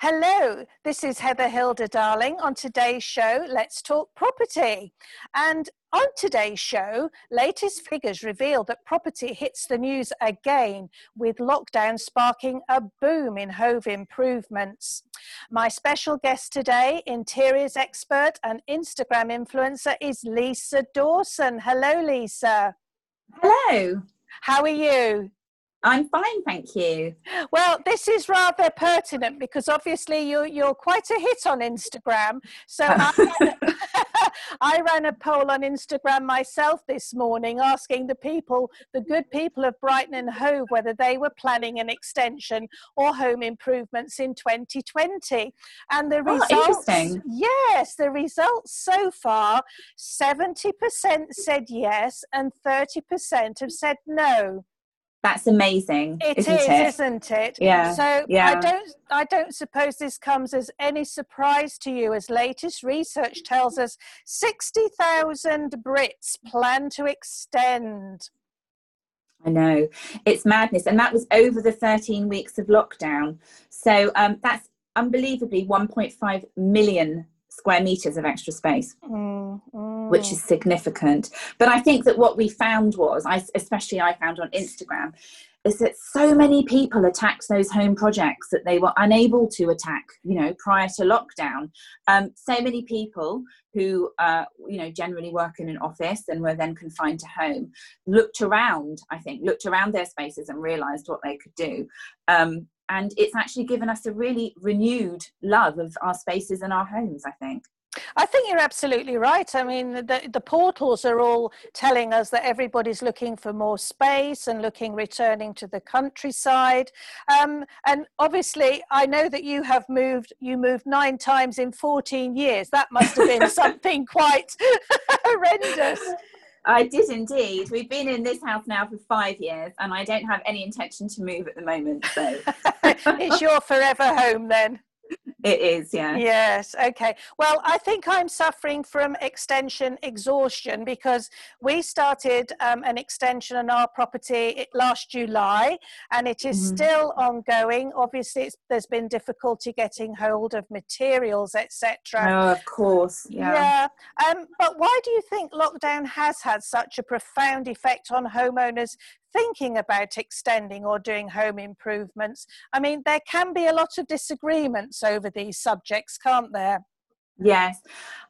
Hello, this is Heather Hilda Darling. On today's show, let's talk property. And on today's show, latest figures reveal that property hits the news again, with lockdown sparking a boom in home improvements. My special guest today, interiors expert and Instagram influencer, is Lisa Dawson. Hello, Lisa. Hello. How are you? I'm fine, thank you. Well, this is rather pertinent because obviously you're, you're quite a hit on Instagram. So I, ran a, I ran a poll on Instagram myself this morning asking the people, the good people of Brighton and Hove, whether they were planning an extension or home improvements in 2020. And the oh, results, yes, the results so far 70% said yes and 30% have said no. That's amazing. It isn't is, it? isn't it? Yeah. So yeah. I don't I don't suppose this comes as any surprise to you as latest research tells us 60,000 Brits plan to extend. I know. It's madness. And that was over the 13 weeks of lockdown. So um, that's unbelievably 1.5 million square meters of extra space, mm, mm. which is significant. But I think that what we found was, I, especially I found on Instagram, is that so many people attacked those home projects that they were unable to attack, you know, prior to lockdown. Um, so many people who, uh, you know, generally work in an office and were then confined to home looked around, I think, looked around their spaces and realised what they could do. Um, and it's actually given us a really renewed love of our spaces and our homes, I think. I think you're absolutely right. I mean, the, the portals are all telling us that everybody's looking for more space and looking returning to the countryside. Um, and obviously, I know that you have moved. You moved nine times in 14 years. That must have been something quite horrendous. I did indeed. We've been in this house now for five years, and I don't have any intention to move at the moment. So it's your forever home then. It is, yeah. Yes, okay. Well, I think I'm suffering from extension exhaustion because we started um, an extension on our property last July and it is mm-hmm. still ongoing. Obviously, there's been difficulty getting hold of materials, etc. Oh, of course, yeah. Yeah. Um, but why do you think lockdown has had such a profound effect on homeowners thinking about extending or doing home improvements. I mean, there can be a lot of disagreements over these subjects, can't there? Yes.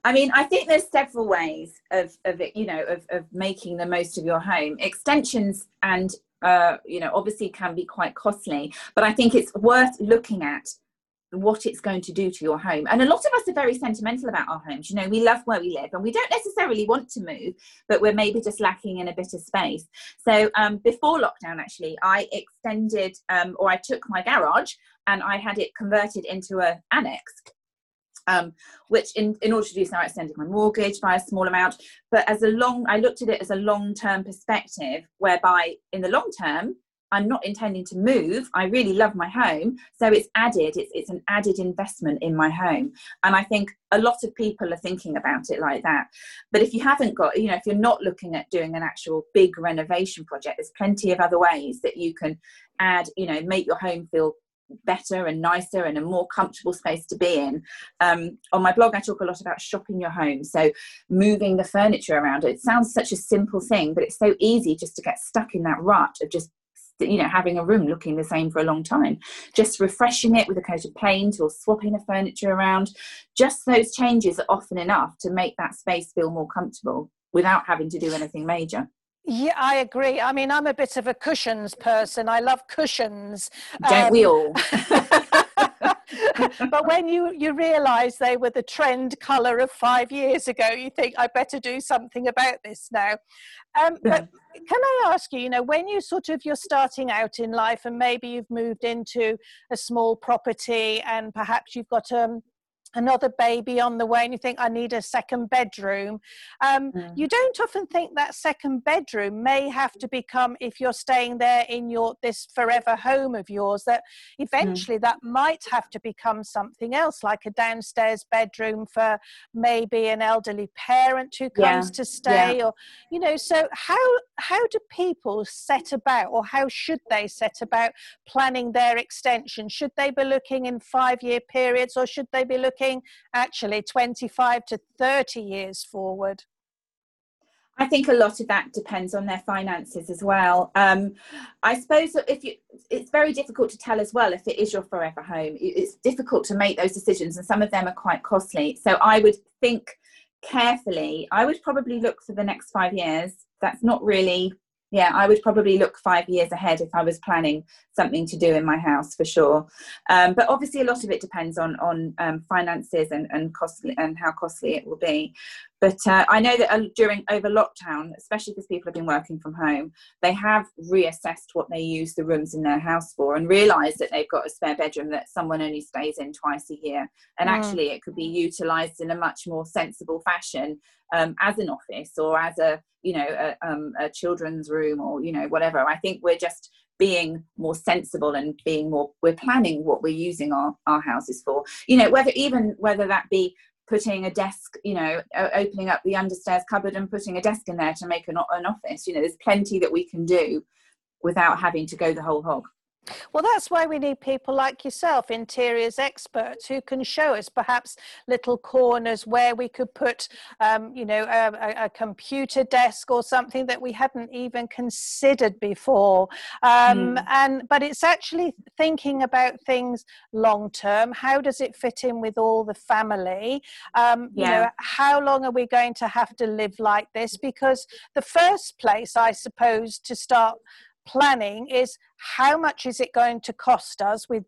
I mean, I think there's several ways of, of it, you know, of, of making the most of your home. Extensions and, uh, you know, obviously can be quite costly, but I think it's worth looking at what it's going to do to your home. And a lot of us are very sentimental about our homes. You know, we love where we live and we don't necessarily want to move, but we're maybe just lacking in a bit of space. So um, before lockdown, actually, I extended um, or I took my garage and I had it converted into an annex. Um, which in, in order to do so, I extended my mortgage by a small amount. But as a long, I looked at it as a long term perspective, whereby in the long term, I'm not intending to move. I really love my home. So it's added, it's, it's an added investment in my home. And I think a lot of people are thinking about it like that. But if you haven't got, you know, if you're not looking at doing an actual big renovation project, there's plenty of other ways that you can add, you know, make your home feel better and nicer and a more comfortable space to be in. Um, on my blog, I talk a lot about shopping your home. So, moving the furniture around. It sounds such a simple thing, but it's so easy just to get stuck in that rut of just you know having a room looking the same for a long time just refreshing it with a coat of paint or swapping the furniture around just those changes are often enough to make that space feel more comfortable without having to do anything major yeah, I agree. I mean, I'm a bit of a cushions person. I love cushions. Don't um, we all? but when you, you realize they were the trend color of five years ago, you think, I better do something about this now. Um, but can I ask you, you know, when you sort of you're starting out in life and maybe you've moved into a small property and perhaps you've got um, another baby on the way and you think i need a second bedroom um, mm. you don't often think that second bedroom may have to become if you're staying there in your this forever home of yours that mm. eventually mm. that might have to become something else like a downstairs bedroom for maybe an elderly parent who comes yeah. to stay yeah. or you know so how how do people set about or how should they set about planning their extension should they be looking in five year periods or should they be looking looking actually 25 to 30 years forward? I think a lot of that depends on their finances as well. Um, I suppose if you, it's very difficult to tell as well if it is your forever home. It's difficult to make those decisions, and some of them are quite costly. So I would think carefully. I would probably look for the next five years. That's not really yeah i would probably look five years ahead if i was planning something to do in my house for sure. Um, but obviously a lot of it depends on on um, finances and and costly and how costly it will be but uh, i know that uh, during over lockdown especially because people have been working from home they have reassessed what they use the rooms in their house for and realized that they've got a spare bedroom that someone only stays in twice a year. And mm. actually it could be utilized in a much more sensible fashion um, as an office or as a you know a, um, a children's room or you know whatever. I think we're just being more sensible and being more we're planning what we're using our, our houses for. You know whether even whether that be putting a desk you know opening up the understairs cupboard and putting a desk in there to make an, an office. You know there's plenty that we can do without having to go the whole hog well, that's why we need people like yourself, interiors experts, who can show us perhaps little corners where we could put, um, you know, a, a, computer desk or something that we hadn't even considered before. Um, mm. And but it's actually thinking about things long term. How does it fit in with all the family? Um, yeah. You know, how long are we going to have to live like this? Because the first place, I suppose, to start planning is how much is it going to cost us with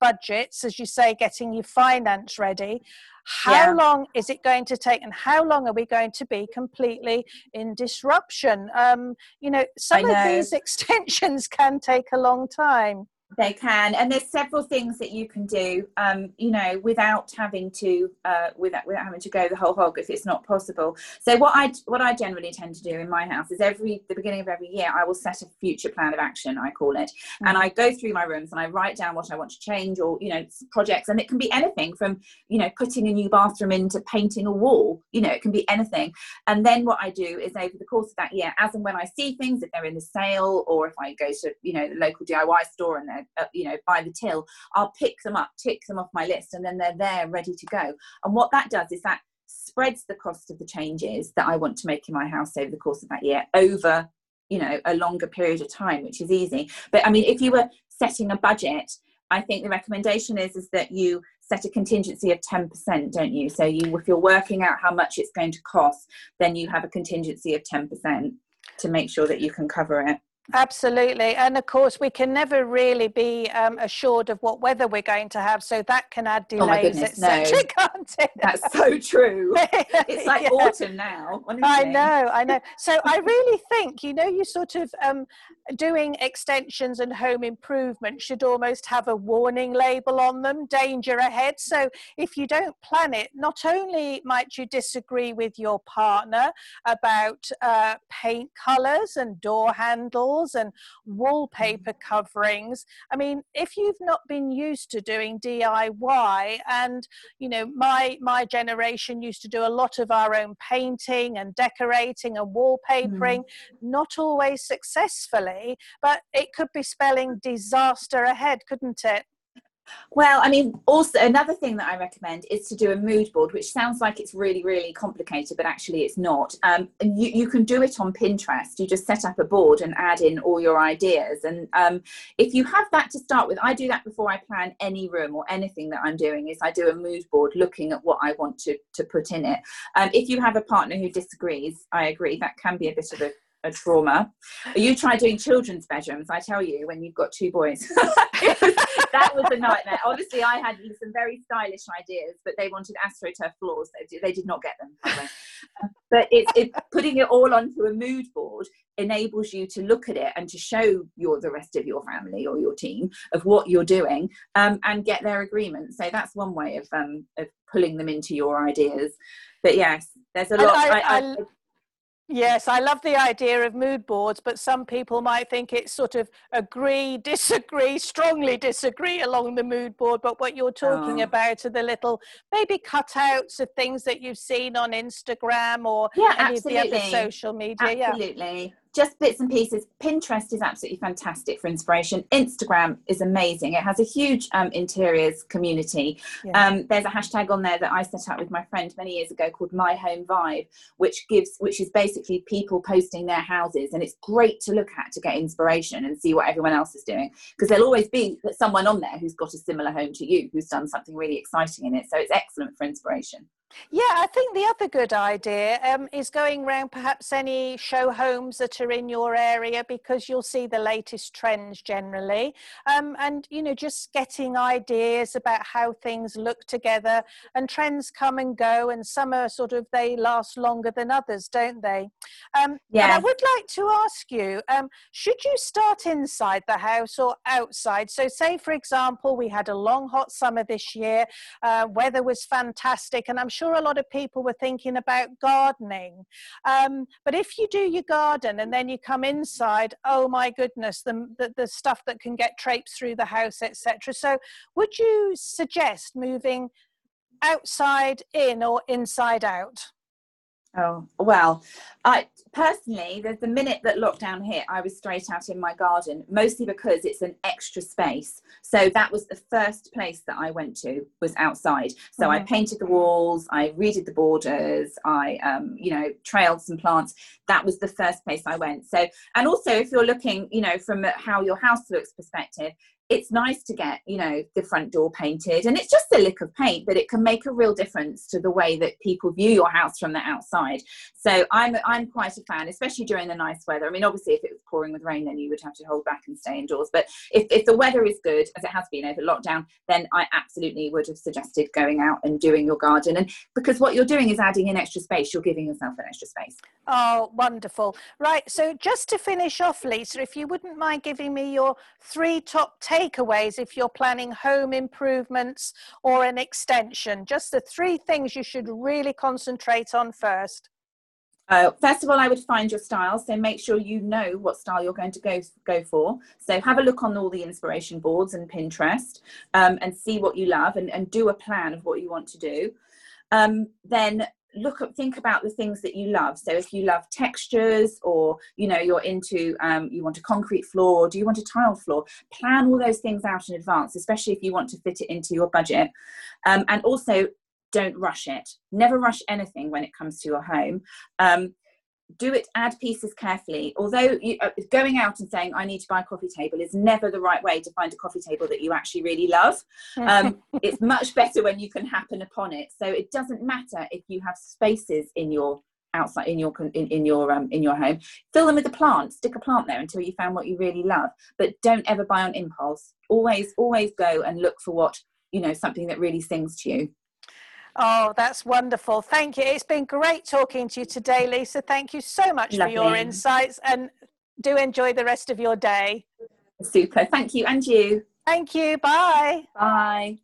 budgets, as you say, getting your finance ready. How yeah. long is it going to take, and how long are we going to be completely in disruption? Um, you know, some know. of these extensions can take a long time they can. And there's several things that you can do um, you know without having to uh, without, without having to go the whole hog if it's not possible. So what i what i generally tend to do in my house is every the beginning of every year i will set a future plan of action i call it. Mm-hmm. and i go through my rooms and i write down what i want to change or you know projects. And it can be anything from you know putting a new bathroom into painting a wall you know it can be anything. And then what i do is over the course of that year as and when i see things if they're in the sale or if i go to you know the local diy store and they're uh, you know by the till i'll pick them up tick them off my list and then they're there ready to go. And what that does is that spreads the cost of the changes that i want to make in my house over the course of that year over you know a longer period of time which is easy. But i mean if you were setting a budget i think the recommendation is is that you set a contingency of 10% don't you? So you if you're working out how much it's going to cost then you have a contingency of 10% to make sure that you can cover it Absolutely. And of course, we can never really be um, assured of what weather we're going to have. So that can add oh delays, oh etc. No. Can't it? That's so true. it's like yeah. autumn now. Honestly. I know, I know. So I really think, you know, you sort of um, doing extensions and home improvement should almost have a warning label on them danger ahead. So if you don't plan it, not only might you disagree with your partner about uh, paint colors and door handles and wallpaper mm. coverings. I mean, if you've not been used to doing DIY, and you know, my my generation used to do a lot of our own painting and decorating and wallpapering, mm. not always successfully, but it could be spelling disaster ahead, couldn't it? Well, I mean, also another thing that I recommend is to do a mood board, which sounds like it's really, really complicated, but actually it's not. Um, and you, you can do it on Pinterest. You just set up a board and add in all your ideas. And um, if you have that to start with, I do that before I plan any room or anything that I'm doing. Is I do a mood board, looking at what I want to to put in it. Um, if you have a partner who disagrees, I agree that can be a bit of a a trauma. You try doing children's bedrooms, I tell you, when you've got two boys. that was a nightmare. Obviously, I had some very stylish ideas, but they wanted AstroTurf floors. They, they did not get them. but it's it, putting it all onto a mood board enables you to look at it and to show your the rest of your family or your team of what you're doing um, and get their agreement. So that's one way of um, of pulling them into your ideas. But yes, there's a lot. I, I, I, Yes, I love the idea of mood boards, but some people might think it's sort of agree, disagree, strongly disagree along the mood board. But what you're talking oh. about are the little maybe cutouts of things that you've seen on Instagram or yeah, any absolutely. of the other social media. Absolutely. Yeah just bits and pieces. Pinterest is absolutely fantastic for inspiration. Instagram is amazing. It has a huge um, interiors community. Yeah. Um, there's a hashtag on there that I set up with my friend many years ago called My Home Vibe, which gives, which is basically people posting their houses, and it's great to look at to get inspiration and see what everyone else is doing because there'll always be someone on there who's got a similar home to you who's done something really exciting in it. So it's excellent for inspiration. Yeah, I think the other good idea um, is going around perhaps any show homes that are in your area because you'll see the latest trends generally. Um, and, you know, just getting ideas about how things look together and trends come and go and some are sort of, they last longer than others, don't they? Um, yeah. I would like to ask you, um, should you start inside the house or outside? So say, for example, we had a long hot summer this year, uh, weather was fantastic and I'm sure sure a lot of people were thinking about gardening. Um, but if you do your garden and then you come inside, oh my goodness, the, the, the stuff that can get traipsed through the house, etc. So would you suggest moving outside in or inside out? Oh, well, I personally, there's the minute that lockdown hit, I was straight out in my garden, mostly because it's an extra space. So that was the first place that I went to was outside. So mm-hmm. I painted the walls, I redid the borders, I, um, you know, trailed some plants. That was the first place I went. So, and also if you're looking, you know, from how your house looks perspective, it's nice to get you know the front door painted and it's just a lick of paint but it can make a real difference to the way that people view your house from the outside. So i'm i'm quite a fan especially during the nice weather. I mean obviously if it was pouring with rain then you would have to hold back and stay indoors but if, if the weather is good as it has been over lockdown then i absolutely would have suggested going out and doing your garden and because what you're doing is adding in extra space you're giving yourself an extra space. Oh wonderful. Right so just to finish off lisa if you wouldn't mind giving me your three top 10 takeaways if you're planning home improvements or an extension? Just the three things you should really concentrate on first. Uh, first of all, I would find your style. So make sure you know what style you're going to go go for. So have a look on all the inspiration boards and Pinterest um, and see what you love and, and do a plan of what you want to do. Um, then look at think about the things that you love. So if you love textures or you know you're into um, you want a concrete floor do you want a tile floor? Plan all those things out in advance especially if you want to fit it into your budget. Um, and also don't rush it. Never rush anything when it comes to your home. Um, do it add pieces carefully. Although you, uh, going out and saying i need to buy a coffee table is never the right way to find a coffee table that you actually really love. Um, it's much better when you can happen upon it. So it doesn't matter if you have spaces in your outside in your in, in your um, in your home. Fill them with a plant stick a plant there until you found what you really love. But don't ever buy on impulse. Always always go and look for what you know something that really sings to you Oh, that's wonderful. Thank you. It's been great talking to you today, Lisa. Thank you so much Lovely. for your insights and do enjoy the rest of your day. Super. Thank you. And you. Thank you. Bye. Bye.